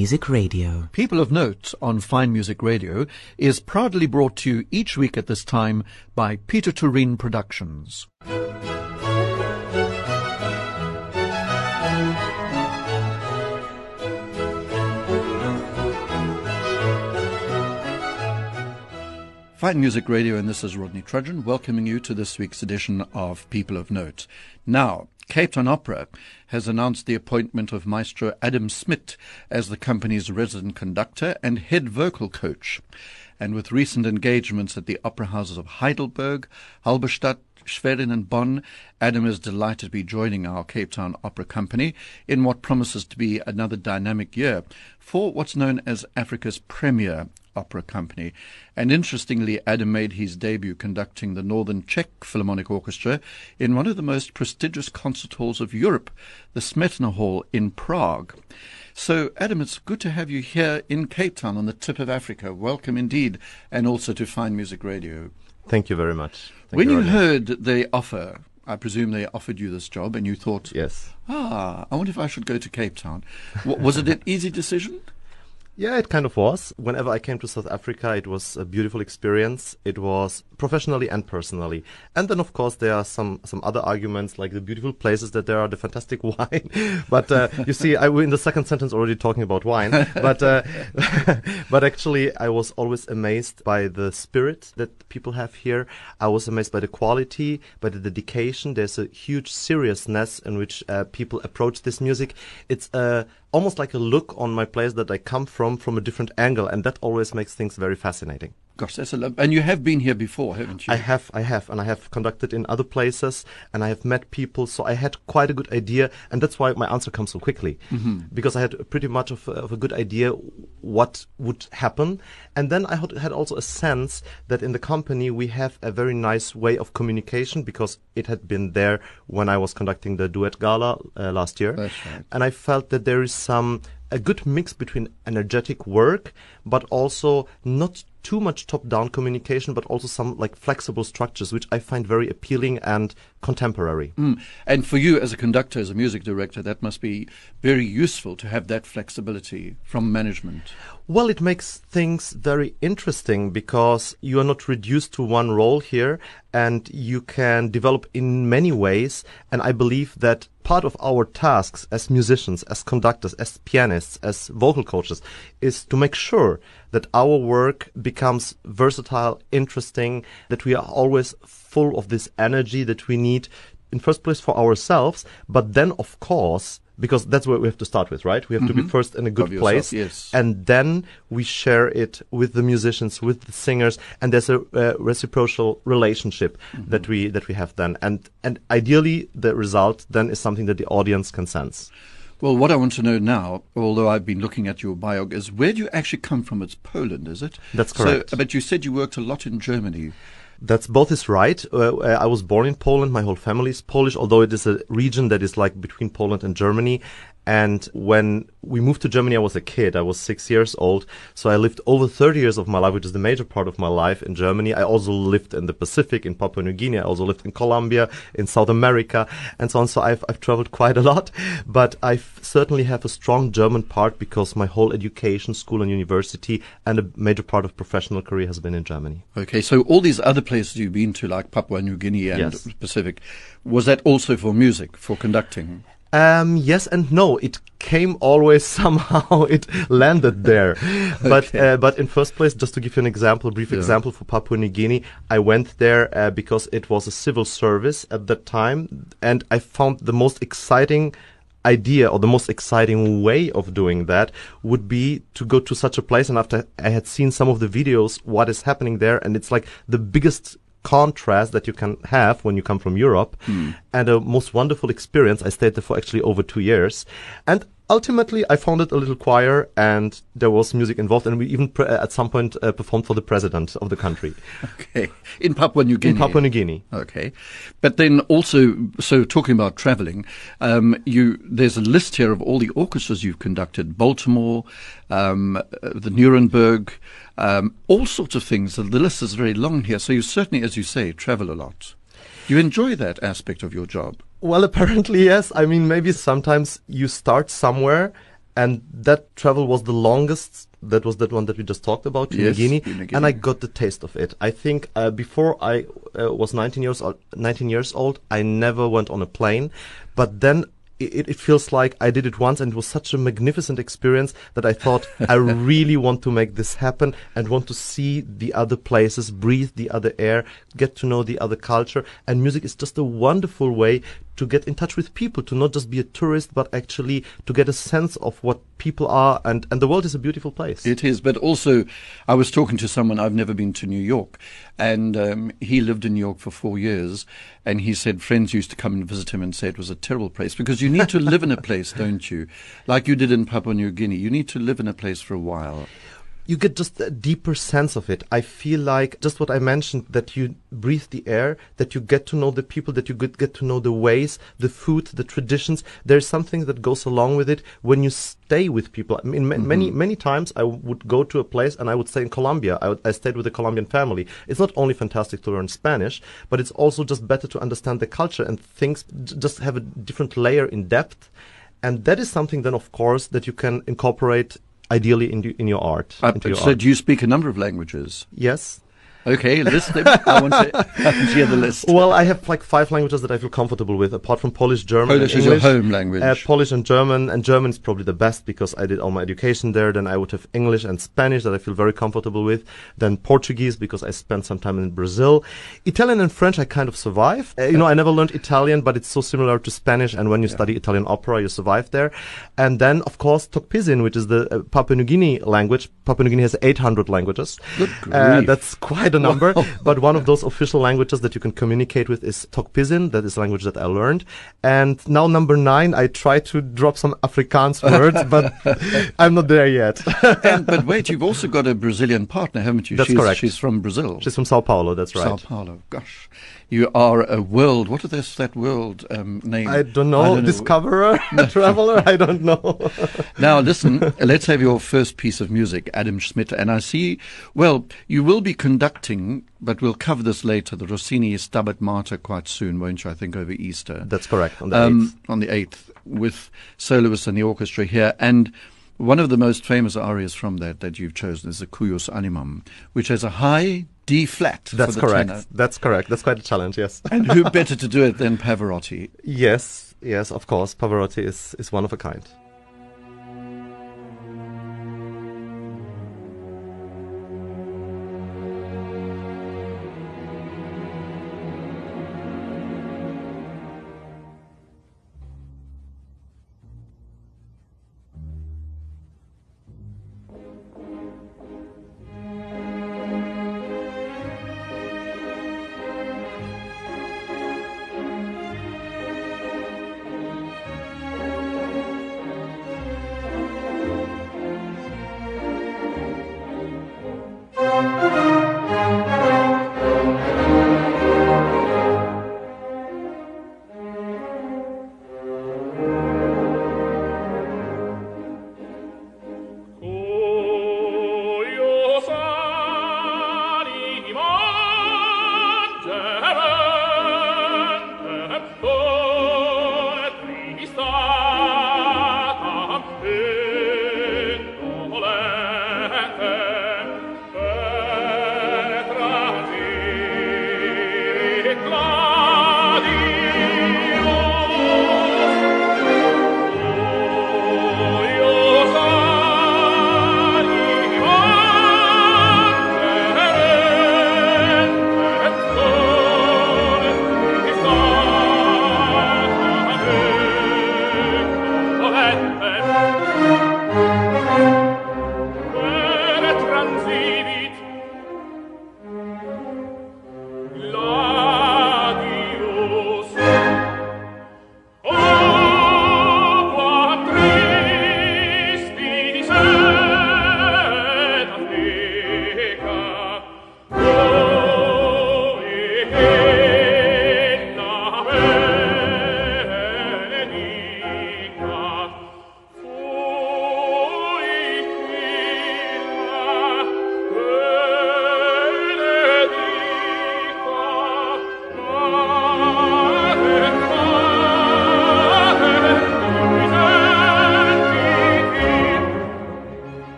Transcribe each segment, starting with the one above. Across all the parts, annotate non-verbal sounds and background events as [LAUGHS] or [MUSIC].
Music Radio. People of Note on Fine Music Radio is proudly brought to you each week at this time by Peter Turin Productions. Fine Music Radio, and this is Rodney Trudgeon welcoming you to this week's edition of People of Note. Now, Cape Town Opera has announced the appointment of Maestro Adam Szmidt as the company's resident conductor and head vocal coach. And with recent engagements at the opera houses of Heidelberg, Halberstadt, Schwerin and Bonn, Adam is delighted to be joining our Cape Town Opera Company in what promises to be another dynamic year for what's known as Africa's premier opera company. And interestingly, Adam made his debut conducting the Northern Czech Philharmonic Orchestra in one of the most prestigious concert halls of Europe, the Smetana Hall in Prague. So, Adam, it's good to have you here in Cape Town on the tip of Africa. Welcome indeed, and also to Fine Music Radio. Thank you very much. Thank when you, you heard the offer, I presume they offered you this job, and you thought, yes, ah, I wonder if I should go to Cape Town. was it an easy decision? Yeah, it kind of was. Whenever I came to South Africa, it was a beautiful experience. It was professionally and personally. And then, of course, there are some, some other arguments like the beautiful places that there are, the fantastic [LAUGHS] wine. but uh, you see, I in the second sentence already talking about wine. but uh, [LAUGHS] but actually, I was always amazed by the spirit that people have here. I was amazed by the quality, by the dedication. There's a huge seriousness in which uh, people approach this music. It's a almost like a look on my place that I come from from a different angle, and that always makes things very fascinating. Gosh, that's a lot. And you have been here before, haven't you? I have, I have, and I have conducted in other places, and I have met people, so I had quite a good idea, and that's why my answer comes so quickly, mm-hmm. because I had pretty much of, of, a good idea what would happen, and then I had also a sense that in the company we have a very nice way of communication because it had been there when I was conducting the duet gala uh, last year, right. and I felt that there is some a good mix between energetic work, but also not too much top-down communication, but also some like flexible structures, which I find very appealing and contemporary. Mm. And for you as a conductor, as a music director, that must be very useful to have that flexibility from management. Well, it makes things very interesting because you are not reduced to one role here and you can develop in many ways. And I believe that part of our tasks as musicians, as conductors, as pianists, as vocal coaches is to make sure that our work becomes versatile, interesting, that we are always full of this energy that we need in first place for ourselves, but then of course because that's where we have to start with, right? We have mm-hmm. to be mm-hmm. first in a good place, yes. and then we share it with the musicians, with the singers, and there's a uh, reciprocal relationship mm-hmm. that we that we have then, and and ideally the result then is something that the audience can sense. Well, what I want to know now, although I've been looking at your bio, is where do you actually come from? It's Poland, is it? That's correct. So, but you said you worked a lot in Germany. That's both is right. Uh, uh, I was born in Poland. My whole family is Polish, although it is a region that is like between Poland and Germany. And when we moved to Germany, I was a kid. I was six years old. So I lived over 30 years of my life, which is the major part of my life in Germany. I also lived in the Pacific, in Papua New Guinea. I also lived in Colombia, in South America, and so on. So I've, I've traveled [LAUGHS] quite a lot, but I certainly have a strong German part because my whole education, school and university, and a major part of professional career has been in Germany. Okay. So all these other places you've been to, like Papua New Guinea and yes. Pacific, was that also for music, for conducting? Um, yes and no. It came always [LAUGHS] somehow. It landed there, [LAUGHS] but okay. uh, but in first place, just to give you an example, a brief yeah. example for Papua New Guinea, I went there uh, because it was a civil service at that time, and I found the most exciting idea or the most exciting way of doing that would be to go to such a place and after I had seen some of the videos what is happening there and it's like the biggest contrast that you can have when you come from Europe mm. and a most wonderful experience. I stayed there for actually over two years and ultimately I founded a little choir and there was music involved and we even pre- at some point uh, performed for the president of the country. [LAUGHS] Okay. In Papua New Guinea. In Papua New Guinea. Okay. But then also, so talking about traveling, um, you, there's a list here of all the orchestras you've conducted. Baltimore, um, uh, the Nuremberg, um, all sorts of things. The list is very long here. So you certainly, as you say, travel a lot. You enjoy that aspect of your job. Well, [LAUGHS] apparently, yes. I mean, maybe sometimes you start somewhere and that travel was the longest. That was that one that we just talked about, Yes, New Guinea, and I got the taste of it. I think uh, before I uh, was 19 years old, 19 years old, I never went on a plane, but then. It, it feels like I did it once and it was such a magnificent experience that I thought I [LAUGHS] really want to make this happen and want to see the other places, breathe the other air, get to know the other culture. And music is just a wonderful way to get in touch with people, to not just be a tourist, but actually to get a sense of what people are. And, and the world is a beautiful place. It is, but also, I was talking to someone I've never been to New York, and um, he lived in New York for four years, and he said friends used to come and visit him and say it was a terrible place because you need to live in a [LAUGHS] place, don't you? Like you did in Papua New Guinea, you need to live in a place for a while. You get just a deeper sense of it. I feel like just what I mentioned that you breathe the air, that you get to know the people, that you get, get to know the ways, the food, the traditions. There's something that goes along with it when you stay with people. I mean, ma- mm-hmm. many many times I would go to a place and I would stay in Colombia. I, would, I stayed with a Colombian family. It's not only fantastic to learn Spanish, but it's also just better to understand the culture and things just have a different layer in depth. And that is something then, of course, that you can incorporate ideally in, in your art. Uh, into your so art. do you speak a number of languages? Yes. Okay, list them. I want to, I hear the list. Well, I have like five languages that I feel comfortable with, apart from Polish, German, Polish and is your home language. Uh, Polish and German, and German is probably the best because I did all my education there. Then I would have English and Spanish that I feel very comfortable with. Then Portuguese because I spent some time in Brazil. Italian and French I kind of survive. Uh, you know, I never learned Italian, but it's so similar to Spanish. And when you study Italian opera, you survive there. And then, of course, Tok Pisin, which is the uh, Papua New Guinea language. Papua New Guinea has 800 languages. Good Uh, grief. that's quite a number. [LAUGHS] but one of those official languages that you can communicate with is Tok Pisin. That is a language that I learned. And now number nine, I try to drop some Afrikaans [LAUGHS] words, but I'm not there yet. [LAUGHS] and, but wait, you've also got a Brazilian partner, haven't you? That's she's, correct. She's from Brazil. She's from Sao Paulo. That's right. Sao Paulo. Gosh, you are a world. What is this, that world um, name? I don't know. I don't Discoverer, [LAUGHS] [LAUGHS] traveler. I don't know. [LAUGHS] Now, listen, let's have your first piece of music, Adam Szmidt. And I see, well, you will be conducting, but we'll cover this later, the Rossini Stabat Mater quite soon, won't you? I think over Easter. That's correct. On the um, 8th. on the 8th, with soloists and the orchestra here. And one of the most famous arias from that that you've chosen is the Cuius Animam, which has a high D flat. That's correct. tenor. That's correct. That's quite a challenge. Yes. [LAUGHS] And who better to do it than Pavarotti? yes. Yes. Of course. Pavarotti is is one of a kind.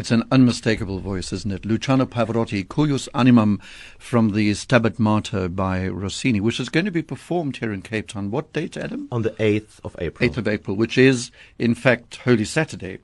It's an unmistakable voice, isn't it? Luciano Pavarotti, Cuius Animam from the Stabat Mater by Rossini, which is going to be performed here in Cape Town. What date, Adam? On the 8th of April. 8th of April, which is, in fact, Holy Saturday.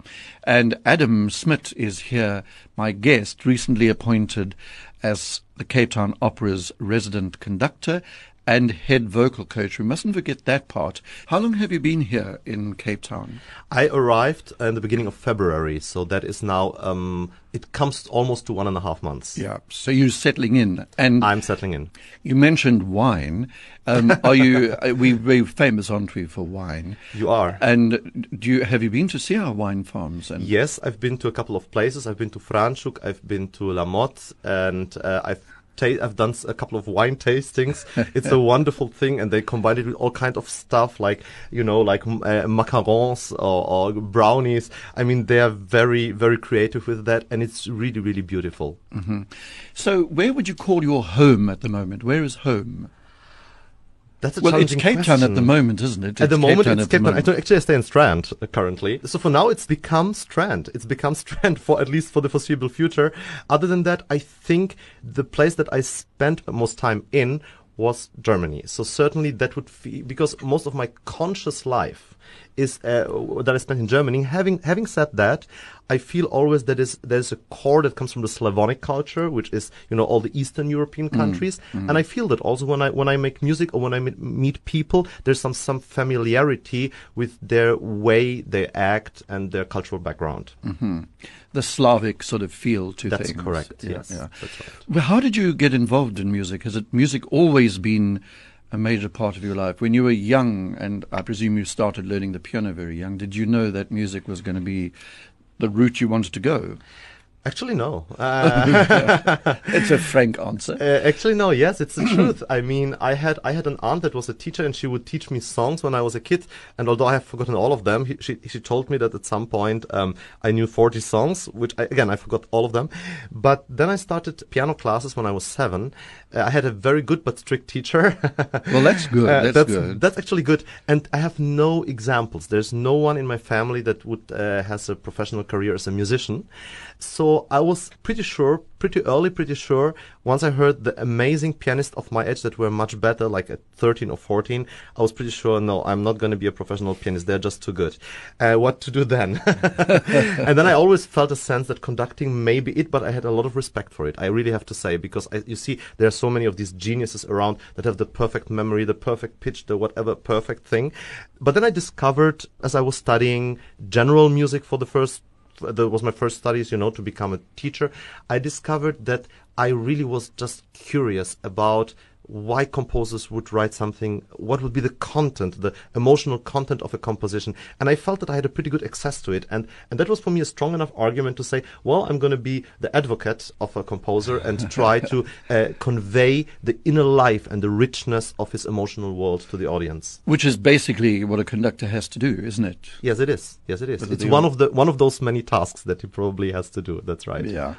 And Adam Szmidt is here, my guest, recently appointed as the Cape Town Opera's resident conductor and head vocal coach. We mustn't forget that part. How long have you been here in Cape Town? I arrived in the beginning of February, so that is now um, it comes almost to one and a half months. Yeah, so you're settling in, and I'm settling in. You mentioned wine. Um, [LAUGHS] are you? Uh, we we're famous, aren't we, for wine? You are. And do you have you been to see our wine farms? And yes, I've been to a couple of places. I've been to Franschhoek, I've been to La Motte, and uh, I've ta- I've done a couple of wine tastings. it's a wonderful thing, and they combine it with all kind of stuff like you know like uh, macarons or, or, brownies. I mean, they are very very creative with that, and it's really really beautiful. Mm-hmm. So, where would you call your home at the moment? Where is home? That's a well, it's Cape Town at the moment, isn't it? It's at the Cape moment, Town it's Cape Town. I don't actually I stay in Strand uh, currently. So for now, it's become Strand. It's become [LAUGHS] Strand for at least for the foreseeable future. Other than that, I think the place that I spent most time in was Germany. So certainly that would be because most of my conscious life is uh, that I spent in Germany. Having having said that, I feel always that is there's a core that comes from the Slavonic culture, which is you know all the Eastern European mm, countries, mm, mm. and I feel that also when I when I make music or when I meet people, there's some some familiarity with their way they act and their cultural background. Mm-hmm. The Slavic sort of feel to that's things. That's correct. Yes, yeah. that's right. Well, how did you get involved in music? Has it music always been a major part of your life. When you were young, and I presume you started learning the piano very young, did you know that music was going to be the route you wanted to go? Actually, no. [LAUGHS] Uh, it's a frank answer. Uh, actually, no. Yes, it's the [COUGHS] truth. I mean, I had I had an aunt that was a teacher, and she would teach me songs when I was a kid. And although I have forgotten all of them, he, she she told me that at some point um, I knew 40 songs, which I, again I forgot all of them. But then I started piano classes when I was seven. Uh, I had a very good but strict teacher. [LAUGHS] well, that's good. Uh, that's, that's, good. That's actually good. And I have no examples. There's no one in my family that would uh, has a professional career as a musician. So I was pretty sure, pretty early, pretty sure, once I heard the amazing pianists of my age that were much better, like at 13 or 14, I was pretty sure, no, I'm not going to be a professional pianist. They're just too good. Uh, what to do then? [LAUGHS] and then I always felt a sense that conducting may be it, but I had a lot of respect for it. I really have to say, because I, you see, there are so many of these geniuses around that have the perfect memory, the perfect pitch, the whatever perfect thing. But then I discovered, as I was studying general music for the first that was my first studies, you know, to become a teacher, I discovered that I really was just curious about why composers would write something, what would be the content, the emotional content of a composition. And I felt that I had a pretty good access to it. And, and that was for me a strong enough argument to say, well, I'm going to be the advocate of a composer and [LAUGHS] try to uh, convey the inner life and the richness of his emotional world to the audience. Which is basically what a conductor has to do, isn't it? Yes, it is. Yes, it is. But it's one of the one of those many tasks that he probably has to do. That's right. Yeah.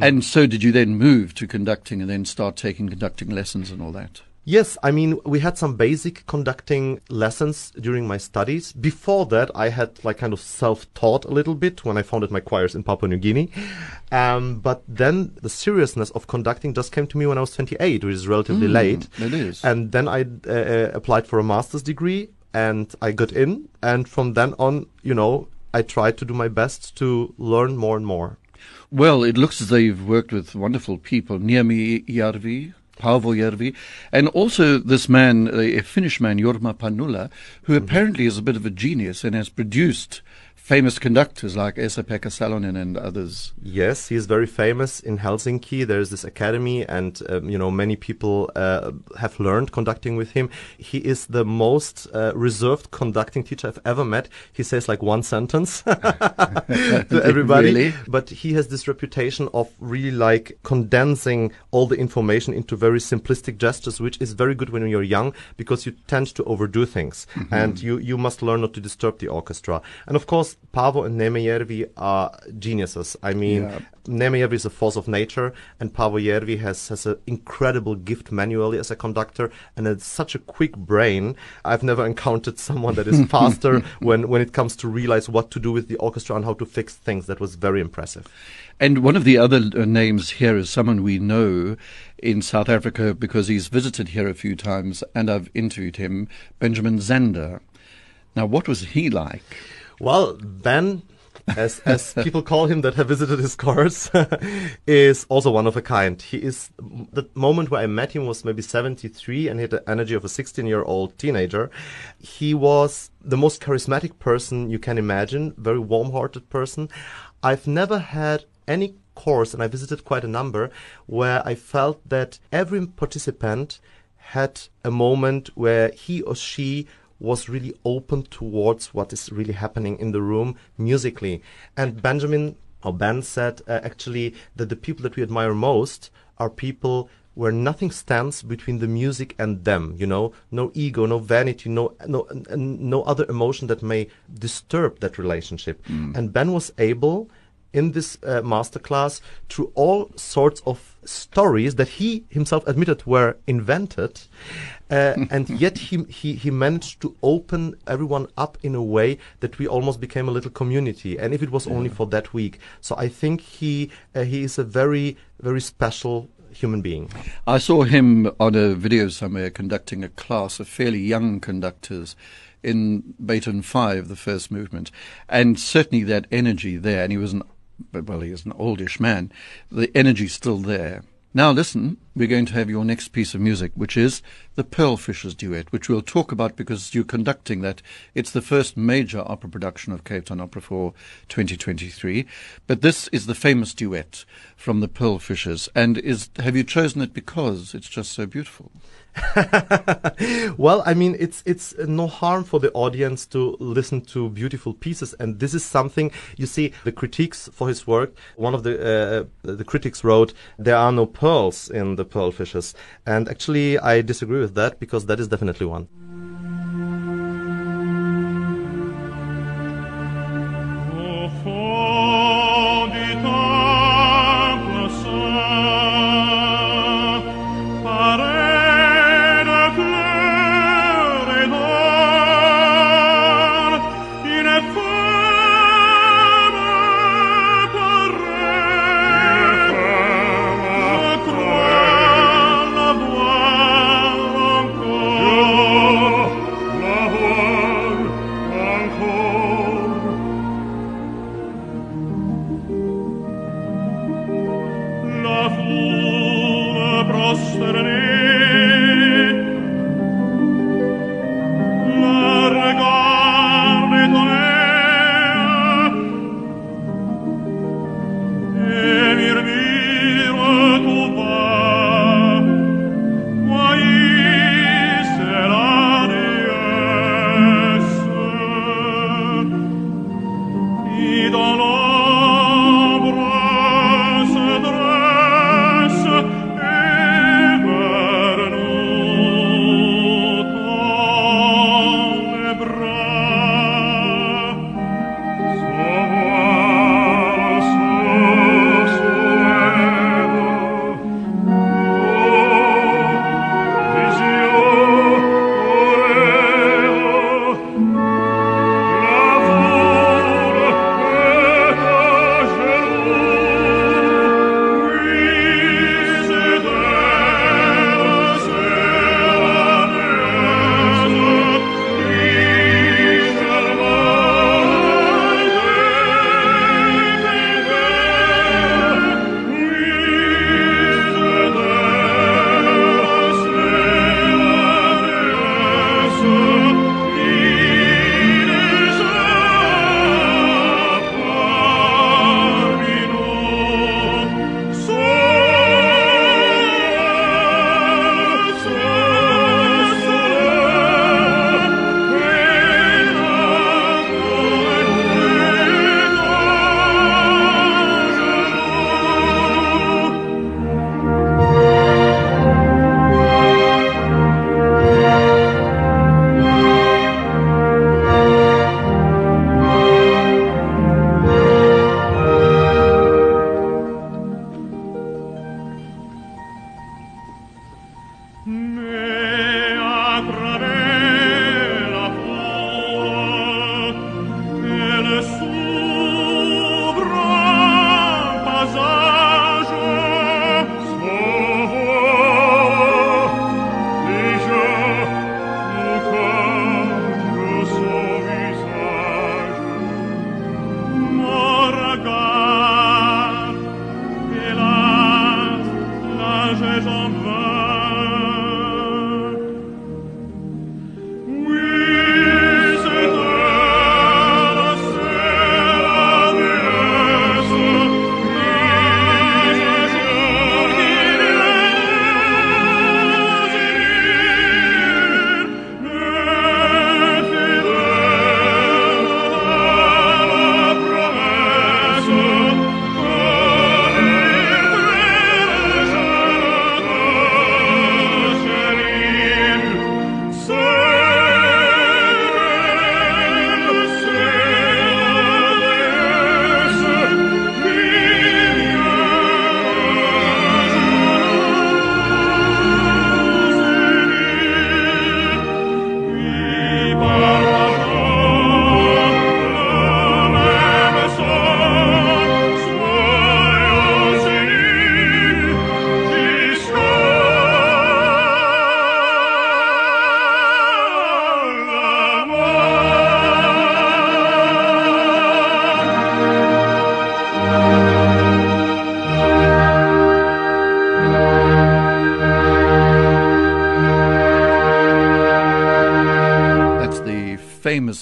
And so did you then move to conducting and then start taking conducting lessons and all that? Yes, I mean, we had some basic conducting lessons during my studies. Before that, I had like kind of self-taught a little bit when I founded my choirs in Papua New Guinea. Um, but then the seriousness of conducting just came to me when I was 28, which is relatively Mm, late. it is. And then I uh, uh, applied for a master's degree and I got in. And from then on, you know, I tried to do my best to learn more and more. Well, it looks as though you've worked with wonderful people, Neeme Järvi, Paavo Järvi, and also this man, a Finnish man, Jorma Panula, who Mm-hmm. apparently is a bit of a genius and has produced famous conductors like Esa-Pekka Salonen and others. Yes, he is very famous in Helsinki. There's this academy, and um, you know many people uh, have learned conducting with him. He is the most uh, reserved conducting teacher I've ever met. He says like one sentence [LAUGHS] to [LAUGHS] everybody, Really? but he has this reputation of really like condensing all the information into very simplistic gestures, which is very good when you're young because you tend to overdo things, and you you must learn not to disturb the orchestra. And of course, Paavo and Neeme Järvi are geniuses. I mean. Yeah. Neeme Järvi is a force of nature, and Paavo Järvi has, has an incredible gift manually as a conductor, and it's such a quick brain. I've never encountered [LAUGHS] someone that is [LAUGHS] faster when, when it comes to realize what to do with the orchestra and how to fix things. That was very impressive. And one of the other uh, names here is someone we know in South Africa because he's visited here a few times and I've interviewed him, Benjamin Zander. Now, what was he like? Well, Ben, as as [LAUGHS] people call him that have visited his course, [LAUGHS] is also one of a kind. He is the moment where I met him was maybe 73 and he had the energy of a 16 year old teenager. He was the most charismatic person you can imagine, very warm hearted person. I've never had any course, and I visited quite a number, where I felt that every participant had a moment where he or she was really open towards what is really happening in the room musically. And Benjamin or Ben said uh, actually that the people that we admire most are people where nothing stands between the music and them. You know, no ego, no vanity, no no no other emotion that may disturb that relationship. And Ben was able in this uh, masterclass through all sorts of stories that he himself admitted were invented, uh, and yet he, he he managed to open everyone up in a way that we almost became a little community, and if it was only for that week. So I think he uh, he is a very very special human being. I saw him on a video somewhere conducting a class of fairly young conductors in Beethoven 5, the first movement, and certainly that energy there, and he was an, well, he is an oldish man, the energy's still there. Now listen, we're going to have your next piece of music, which is the Pearl Fishers duet, which we'll talk about because you're conducting that. It's the first major opera production of Cape Town Opera for 2023. But this is the famous duet from the Pearl Fishers. And is, have you chosen it because it's just so beautiful? [LAUGHS] well, I mean, it's it's no harm for the audience to listen to beautiful pieces, and this is something you see. The critiques for his work, one of the uh, the critics wrote, "There are no pearls in the Pearl fishes," and actually, I disagree with that because that is definitely one.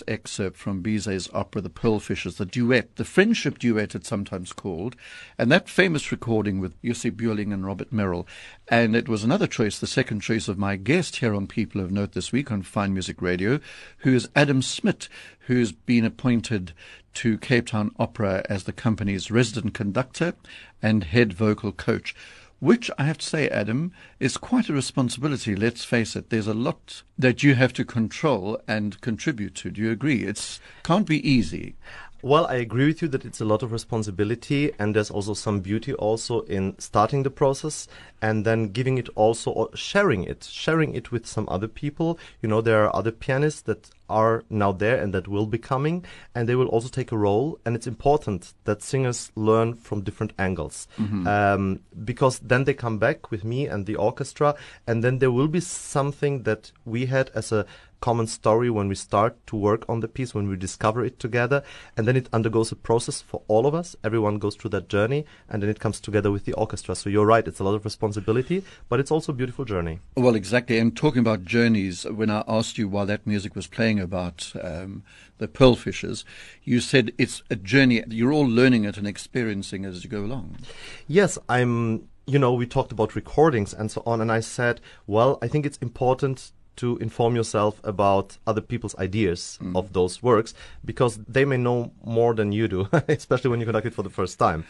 Excerpt from Bizet's opera, The Pearl Fishers, the duet, the friendship duet it's sometimes called, and that famous recording with Jussi Björling and Robert Merrill. And it was another choice, the second choice of my guest here on People of Note this week on Fine Music Radio, who is Adam Szmidt, who's been appointed to Cape Town Opera as the company's resident conductor and head vocal coach which I have to say, Adam, is quite a responsibility. Let's face it, there's a lot that you have to control and contribute to. Do you agree? It can't be easy. Well, I agree with you that it's a lot of responsibility, and there's also some beauty also in starting the process and then giving it also or sharing it, sharing it with some other people. You know, there are other pianists that are now there and that will be coming, and they will also take a role. And it's important that singers learn from different angles, mm-hmm. um, because then they come back with me and the orchestra, and then there will be something that we had as a common story when we start to work on the piece, when we discover it together, and then it undergoes a process for all of us. Everyone goes through that journey, and then it comes together with the orchestra. So you're right, it's a lot of responsibility, but it's also a beautiful journey. Well, exactly. And talking about journeys, when I asked you while that music was playing about um, the pearl fishers, you said it's a journey. You're all learning it and experiencing it as you go along. Yes, I'm you know, we talked about recordings and so on, and I said, well, I think it's important to inform yourself about other people's ideas mm. of those works because they may know more than you do, [LAUGHS] especially when you conduct it for the first time.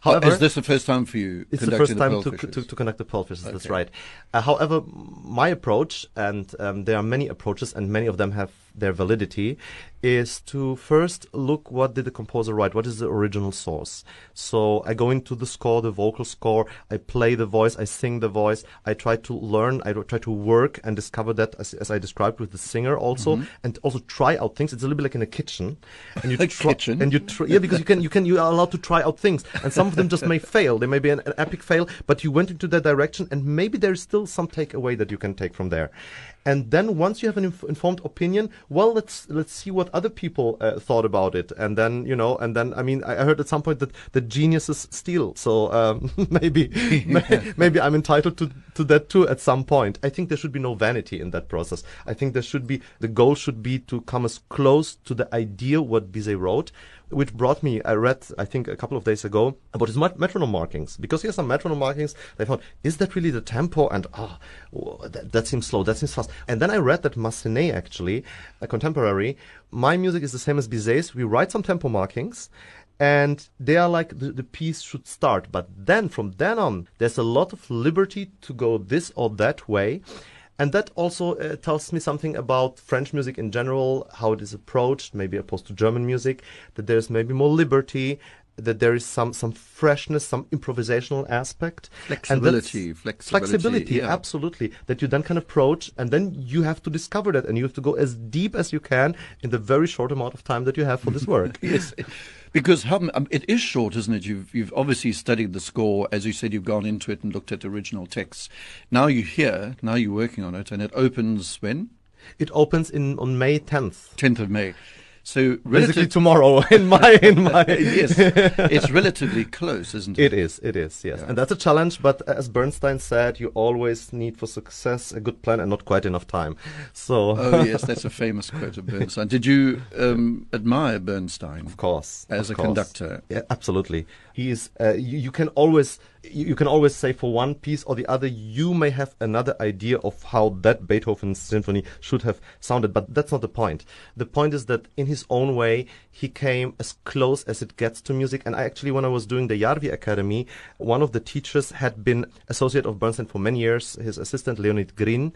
However, is this the first time for you? It's the first time to, to, to, conduct the Pearl Fishers. Okay. That's right. Uh, however, my approach, and um, there are many approaches, and many of them have their validity, is to first look what did the composer write, what is the original source. So I go into the score, the vocal score, I play the voice, I sing the voice, I try to learn, I try to work and discover that as, as I described with the singer also, mm-hmm. and also try out things. It's a little bit like in a kitchen, and you [LAUGHS] try, kitchen, and you try, yeah, because you can you can you are allowed to try out things, and some of them just may fail. They may be an, an epic fail, but you went into that direction, and maybe there is still some takeaway that you can take from there and then once you have an inf- informed opinion well let's let's see what other people uh, thought about it. And then you know and then i mean i heard at some point that the geniuses steal. So um, [LAUGHS] maybe [LAUGHS] maybe i'm entitled to to that too at some point i think there should be no vanity in that process i think there should be the goal should be to come as close to the idea what bizet wrote which brought me, I read, I think a couple of days ago, about his metronome markings. Because he has some metronome markings, I thought, is that really the tempo? And, ah, oh, that, that, seems slow, that seems fast. And then I read that Massenet, actually, a contemporary, my music is the same as Bizet's. We write some tempo markings, and they are like the, the piece should start. But then, from then on, there's a lot of liberty to go this or that way. And that also uh, tells me something about French music in general, how it is approached, maybe opposed to German music, that there's maybe more liberty, that there is some some freshness, some improvisational aspect, flexibility, flexibility, flexibility, yeah. absolutely. That you then can approach, and then you have to discover that, and you have to go as deep as you can in the very short amount of time that you have for this work. [LAUGHS] yes. Because um, it is short, isn't it? You've, you've obviously studied the score. As you said, you've gone into it and looked at original texts. Now you're here, now you're working on it, and it opens when? It opens in on May 10th. 10th of May. So basically tomorrow [LAUGHS] in my in my [LAUGHS] yes, it's relatively close, isn't it? It is. It is. Yes, yeah. and that's a challenge. But as Bernstein said, you always need for success a good plan and not quite enough time. So. oh yes, that's a famous quote of Bernstein. Did you um, admire Bernstein? Of course, as of a course. conductor. Yeah, absolutely. He is. Uh, you, you can always you, you, can always say for one piece or the other, you may have another idea of how that Beethoven symphony should have sounded, but that's not the point. The point is that in his own way, he came as close as it gets to music. And I actually, when I was doing the Jarvi Academy, one of the teachers had been associate of Bernstein for many years, his assistant Leonid Grin,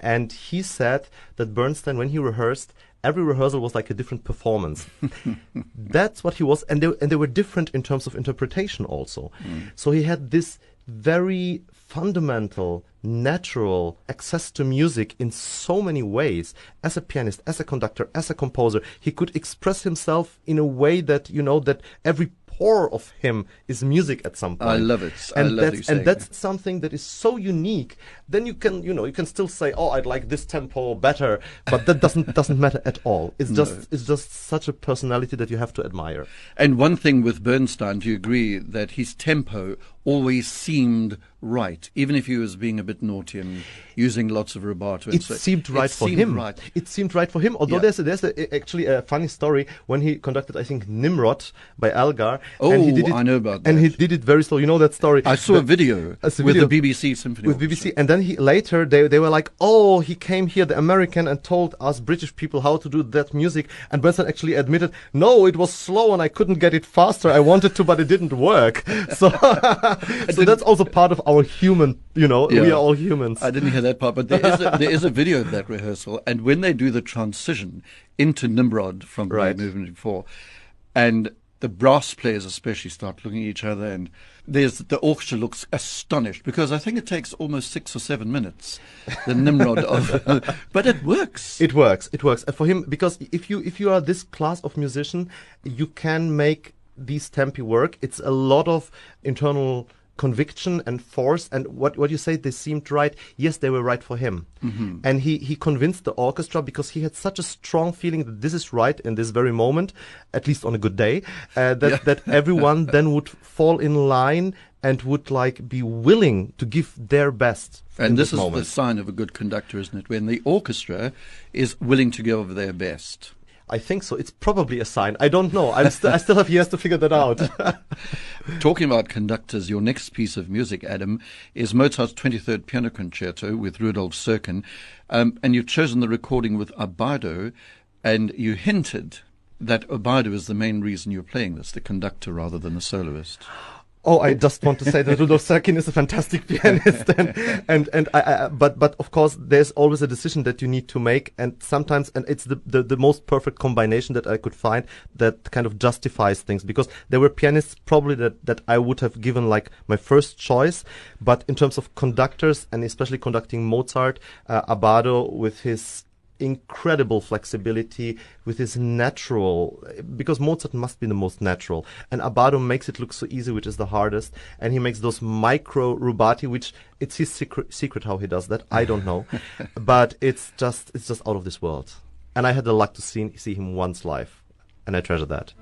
and he said that Bernstein, when he rehearsed, every rehearsal was like a different performance. [LAUGHS] That's what he was, and they, and they were different in terms of interpretation also. Mm. So he had this very fundamental, natural access to music in so many ways. As a pianist, as a conductor, as a composer, he could express himself in a way that, you know, that every core of him is music at some point. I love it. And love that's and that's something that is so unique. Then you can you know you can still say, oh, I'd like this tempo better, but that doesn't [LAUGHS] doesn't matter at all. It's no. just it's just such a personality that you have to admire. And one thing with Bernstein, do you agree that his tempo always seemed right, even if he was being a bit naughty and using lots of rubato. it so- seemed right it for seemed him. Right. It seemed right for him. Although Yeah. there's a, there's a, actually a funny story when he conducted, I think, Nimrod by Elgar. Oh, and he did it, I know about that. And he did it very slow. You know that story? I saw a video Uh, so with the BBC Symphony with Orchestra. BBC, and then he later they they were like, oh, he came here, the American, and told us British people how to do that music. And Bernstein actually admitted, no, it was slow and I couldn't get it faster. I wanted to, but it didn't work. [LAUGHS] So, [LAUGHS] so that's also part of our human, you know, we are all humans. I didn't hear that part, but there is a, [LAUGHS] there is a video of that rehearsal, and when they do the transition into Nimrod from Right. movement before, and the brass players especially start looking at each other, and there's the orchestra looks astonished because I think it takes almost six or seven minutes, the Nimrod of, [LAUGHS] but it works. It works. It works And for him because if you if you are this class of musician, you can make these tempi work. It's a lot of internal conviction and force and what what you say they seemed right yes they were right for him and he he convinced the orchestra because he had such a strong feeling that this is right in this very moment at least on a good day uh, that that everyone [LAUGHS] then would fall in line and would like be willing to give their best and this is moment. the sign of a good conductor, isn't it? When the orchestra is willing to give their best. I think so. It's probably a sign. I don't know. I'm st- I still have years to figure that out. [LAUGHS] Talking about conductors, your next piece of music, Adam, is Mozart's 23rd Piano Concerto with Rudolf Serkin. Um, and you've chosen the recording with Abbado, and you hinted that Abbado is the main reason you're playing this, the conductor rather than the soloist. Oh, I just want to say that Rudolf Serkin is a fantastic [LAUGHS] pianist, and and and I, I, but but of course there's always a decision that you need to make, and sometimes and it's the, the the most perfect combination that I could find that kind of justifies things because there were pianists probably that that I would have given like my first choice, but in terms of conductors and especially conducting Mozart, uh, Abbado with his incredible flexibility with his natural because Mozart must be the most natural. And Abbado makes it look so easy which is the hardest. And he makes those micro rubati which it's his secret secret how he does that. I don't know. [LAUGHS] But it's just it's just out of this world. And I had the luck to see see him once live. And I treasure that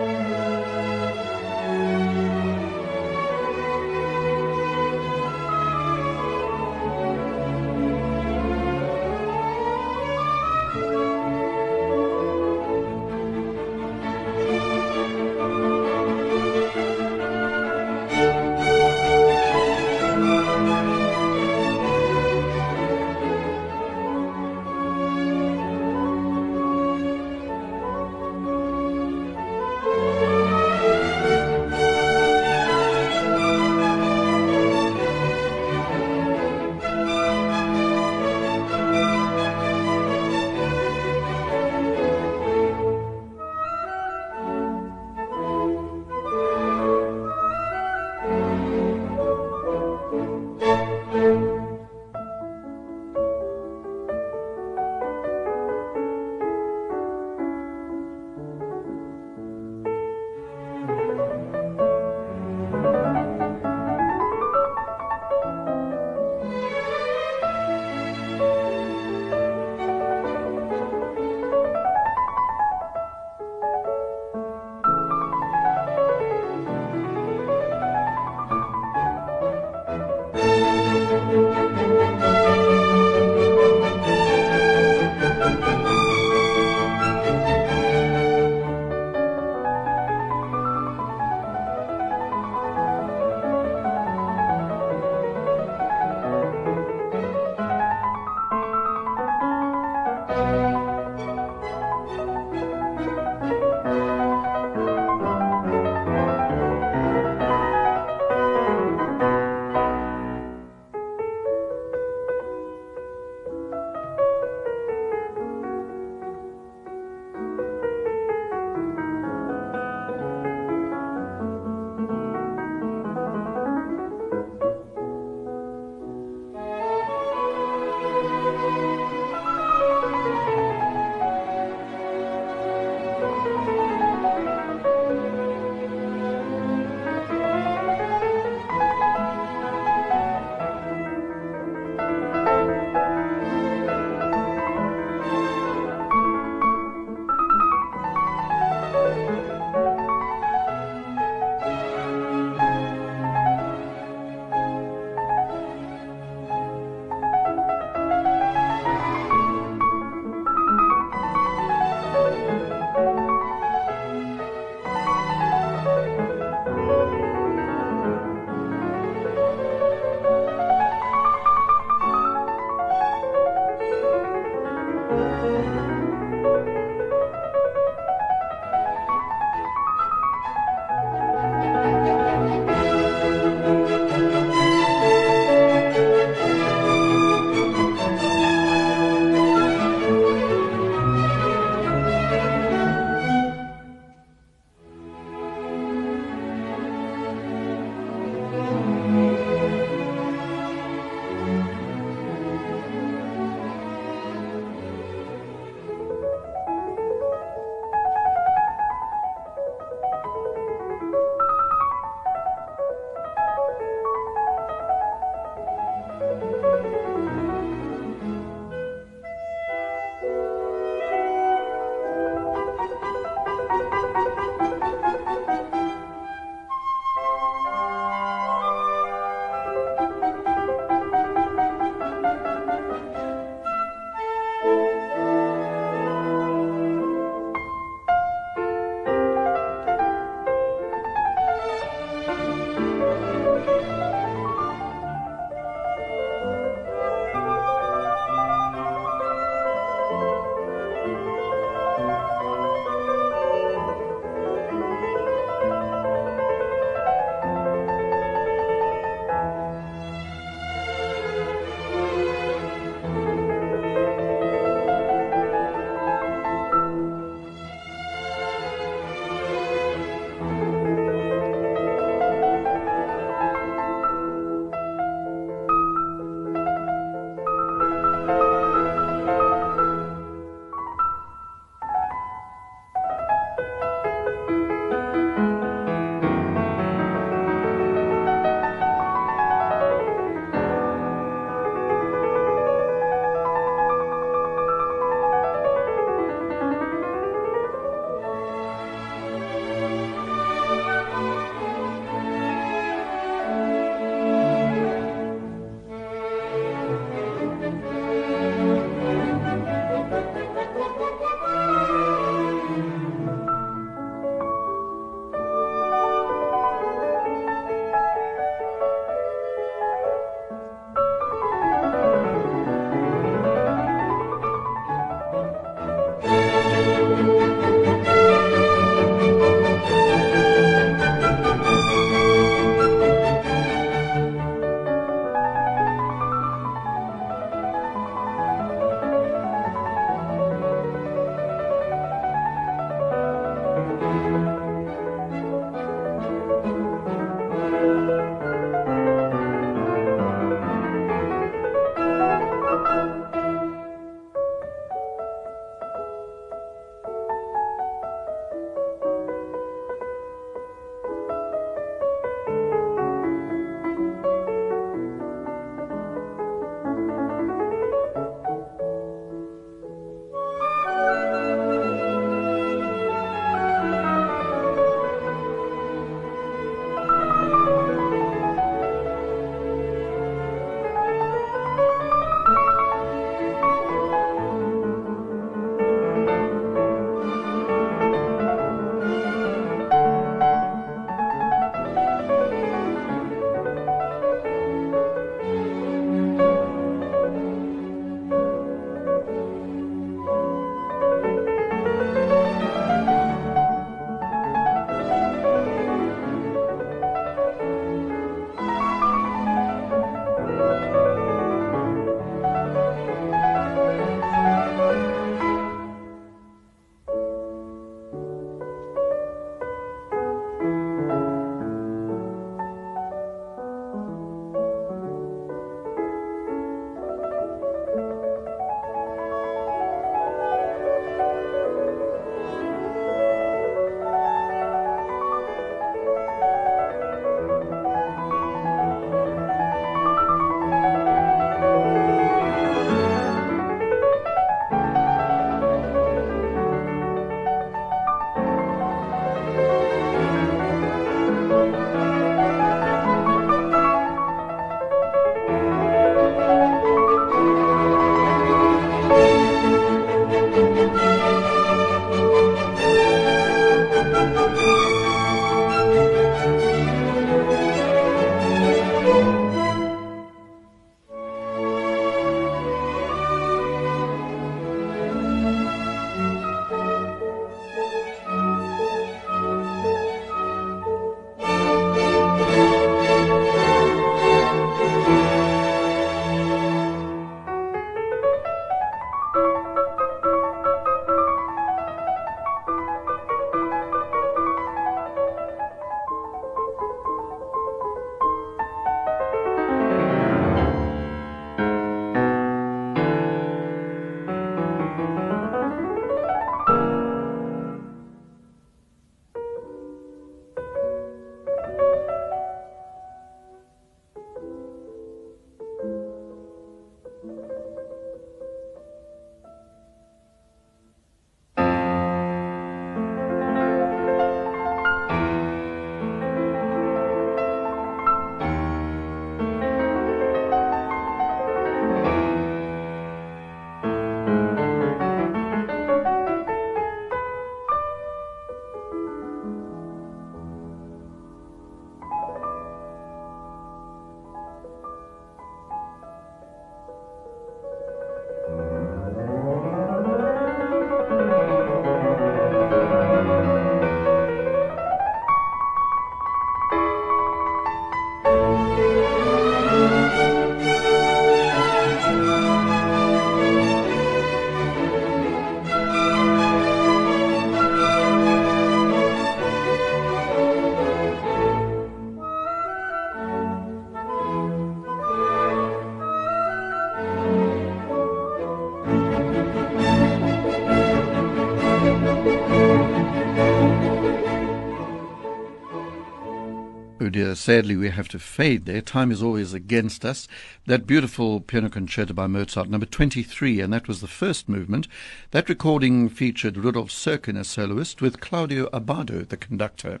dear, sadly we have to fade there. Time is always against us. That beautiful piano concerto by Mozart, number 23, and that was the first movement. That recording featured Rudolf Serkin as soloist with Claudio Abbado, the conductor.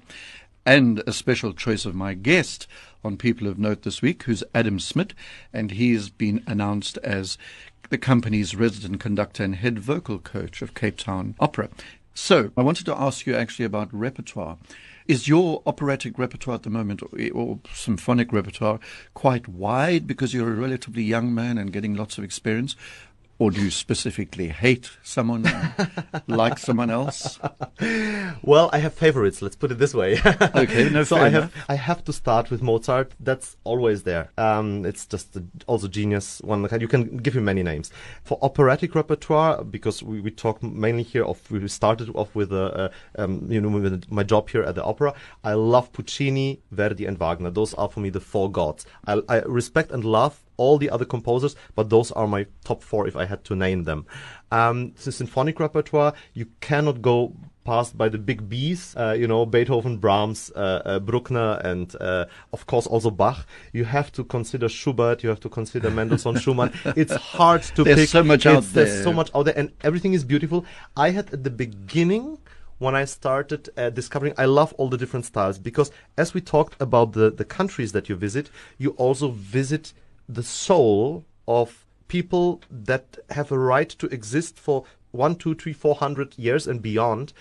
And a special choice of my guest on People of Note this week, who's Adam Szmidt, and he's been announced as the company's resident conductor and head vocal coach of Cape Town Opera. So, I wanted to ask you actually about repertoire. Is your operatic repertoire at the moment, or, symphonic repertoire, quite wide because you're a relatively young man and getting lots of experience? Or do you specifically hate someone, [LAUGHS] like someone else? [LAUGHS] Well, I have favorites. Let's put it this way. [LAUGHS] Okay, no, so I enough. have I have to start with Mozart. That's always there. Um, it's just a, also genius. One. You can give him many names for operatic repertoire because we, we talk mainly here of we started off with uh, uh, um, you know with my job here at the opera. I love Puccini, Verdi, and Wagner. Those are for me the four gods. I, I respect and love all the other composers, but those are my top four if I had to name them. Um, the symphonic repertoire, you cannot go past by the big Bs, uh, you know, Beethoven, Brahms, uh, uh, Bruckner, and uh, of course also Bach. You have to consider Schubert, you have to consider Mendelssohn, [LAUGHS] Schumann. It's hard to There's pick. so much It's- out there. There's so much out there, and everything is beautiful. I had at the beginning when I started uh, discovering, I love all the different styles because as we talked about the, the countries that you visit, you also visit the soul of people that have a right to exist for one, two, three, four hundred years and beyond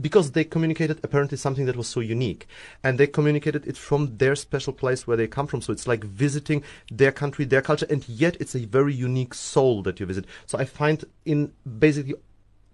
because they communicated apparently something that was so unique. And they communicated it from their special place where they come from. So it's like visiting their country their culture and yet it's a very unique soul that you visit. So i find in basically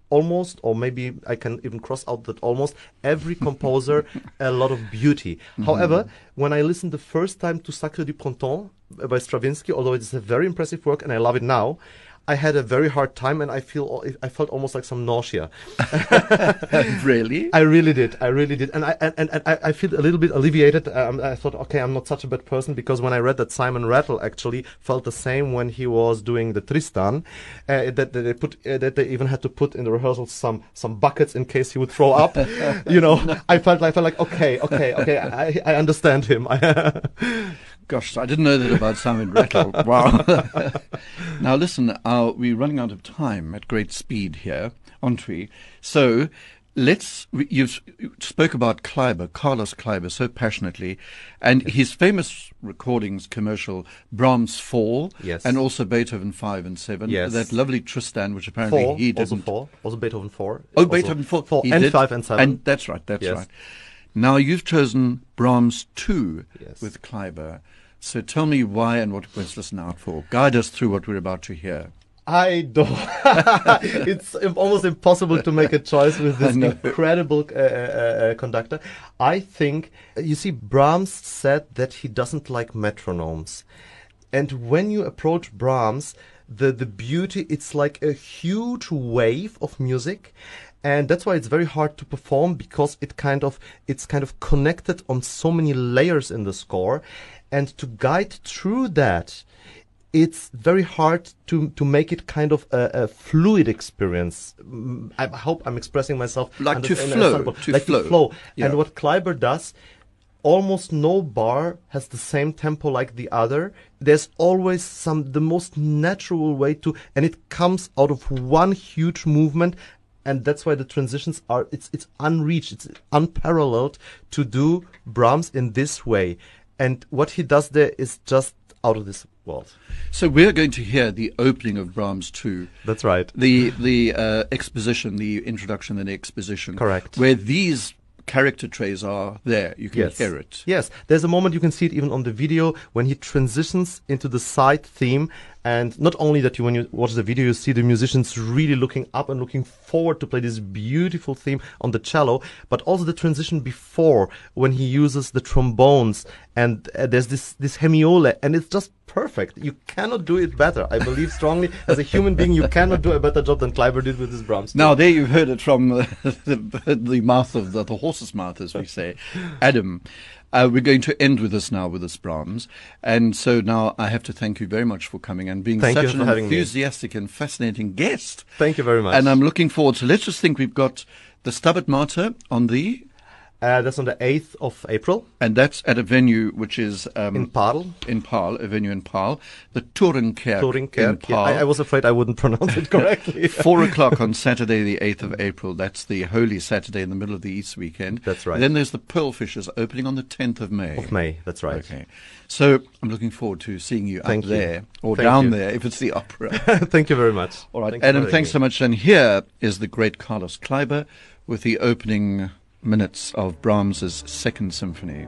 almost or maybe i can even cross out that almost every [LAUGHS] composer a lot of beauty. Mm-hmm. However when i listened the first time to sacre du printemps by stravinsky although it's a very impressive work and i love it now I had a very hard time, and I feel I felt almost like some nausea. [LAUGHS] really? [LAUGHS] I really did. I really did, and I and, and, I, I feel a little bit alleviated. Um, I thought, okay, I'm not such a bad person because when I read that Simon Rattle actually felt the same when he was doing the Tristan, uh, that, that they put uh, that they even had to put in the rehearsals some some buckets in case he would throw up. [LAUGHS] you know, I felt like I felt like okay, okay, okay, I I understand him. Gosh, I didn't know that about Simon Rattle. [LAUGHS] Wow. [LAUGHS] now listen, uh, we're running out of time at great speed here, aren't we? So let's, you spoke about Kleiber, Carlos Kleiber, so passionately, and his famous recordings, commercial, Brahms 4, Yes. and also Beethoven 5 and 7, Yes. that lovely Tristan, which apparently four, he didn't. also four, also Beethoven four. Oh, also Beethoven 4. four he and did. five and seven. And that's right, that's Yes. right. Now you've chosen Brahms 2 Yes. with Kleiber. So tell me why and what we must listen out for. Guide us through what we're about to hear. I don't. [LAUGHS] it's almost impossible to make a choice with this [LAUGHS] incredible uh, uh, uh, conductor. I think you see, Brahms said that he doesn't like metronomes, and when you approach Brahms, the the beauty it's like a huge wave of music. And that's why it's very hard to perform because it kind of it's kind of connected on so many layers in the score, and to guide through that, it's very hard to to make it kind of a, a fluid experience. Mm, I hope I'm expressing myself Like to flow, to like flow. to flow. Yeah. And what Kleiber does, almost no bar has the same tempo like the other. There's always some the most natural way to, and it comes out of one huge movement. And that's why the transitions are it's it's unreached, it's unparalleled to do Brahms in this way. And what he does there is just out of this world. So we're going to hear the opening of Brahms 2. That's right. The the uh, exposition, the introduction and exposition. Correct. Where these character trays are there. You can yes. hear it. Yes, there's a moment you can see it even on the video when he transitions into the side theme, and not only that, you when you watch the video, you see the musicians really looking up and looking forward to play this beautiful theme on the cello, but also the transition before when he uses the trombones, and uh, there's this this hemiola, and it's just perfect. You cannot do it better. I believe strongly, as a human being, you cannot do a better job than Kleiber did with his Brahms. Now, there you've heard it from uh, [LAUGHS] the, the mouth of the, the horse's mouth, as we say. Adam, uh, we're going to end with this now with this Brahms. And so now I have to thank you very much for coming and being Thank such an having me. enthusiastic and fascinating guest. Thank you very much. And I'm looking forward to, let's just think we've got the Stabat Mater on the Uh, that's on the 8th of April And that's at a venue which is um, in Paarl. in Paarl, a venue in Paarl, the Toringkerk in Toringkerk. Yeah, I, I was afraid I wouldn't [LAUGHS] pronounce it correctly. [LAUGHS] Four o'clock on Saturday, the 8th of April. That's the Holy Saturday in the middle of the East weekend. That's right. Then there's the Pearlfishers opening on the 10th of May. of May, that's right. Okay. So I'm looking forward to seeing you Thank up you. there or Thank down you. there if it's the opera. [LAUGHS] Thank you very much. All right, Thanks Adam, thanks so much. And here is the great Carlos Kleiber with the opening minutes of Brahms's Second Symphony.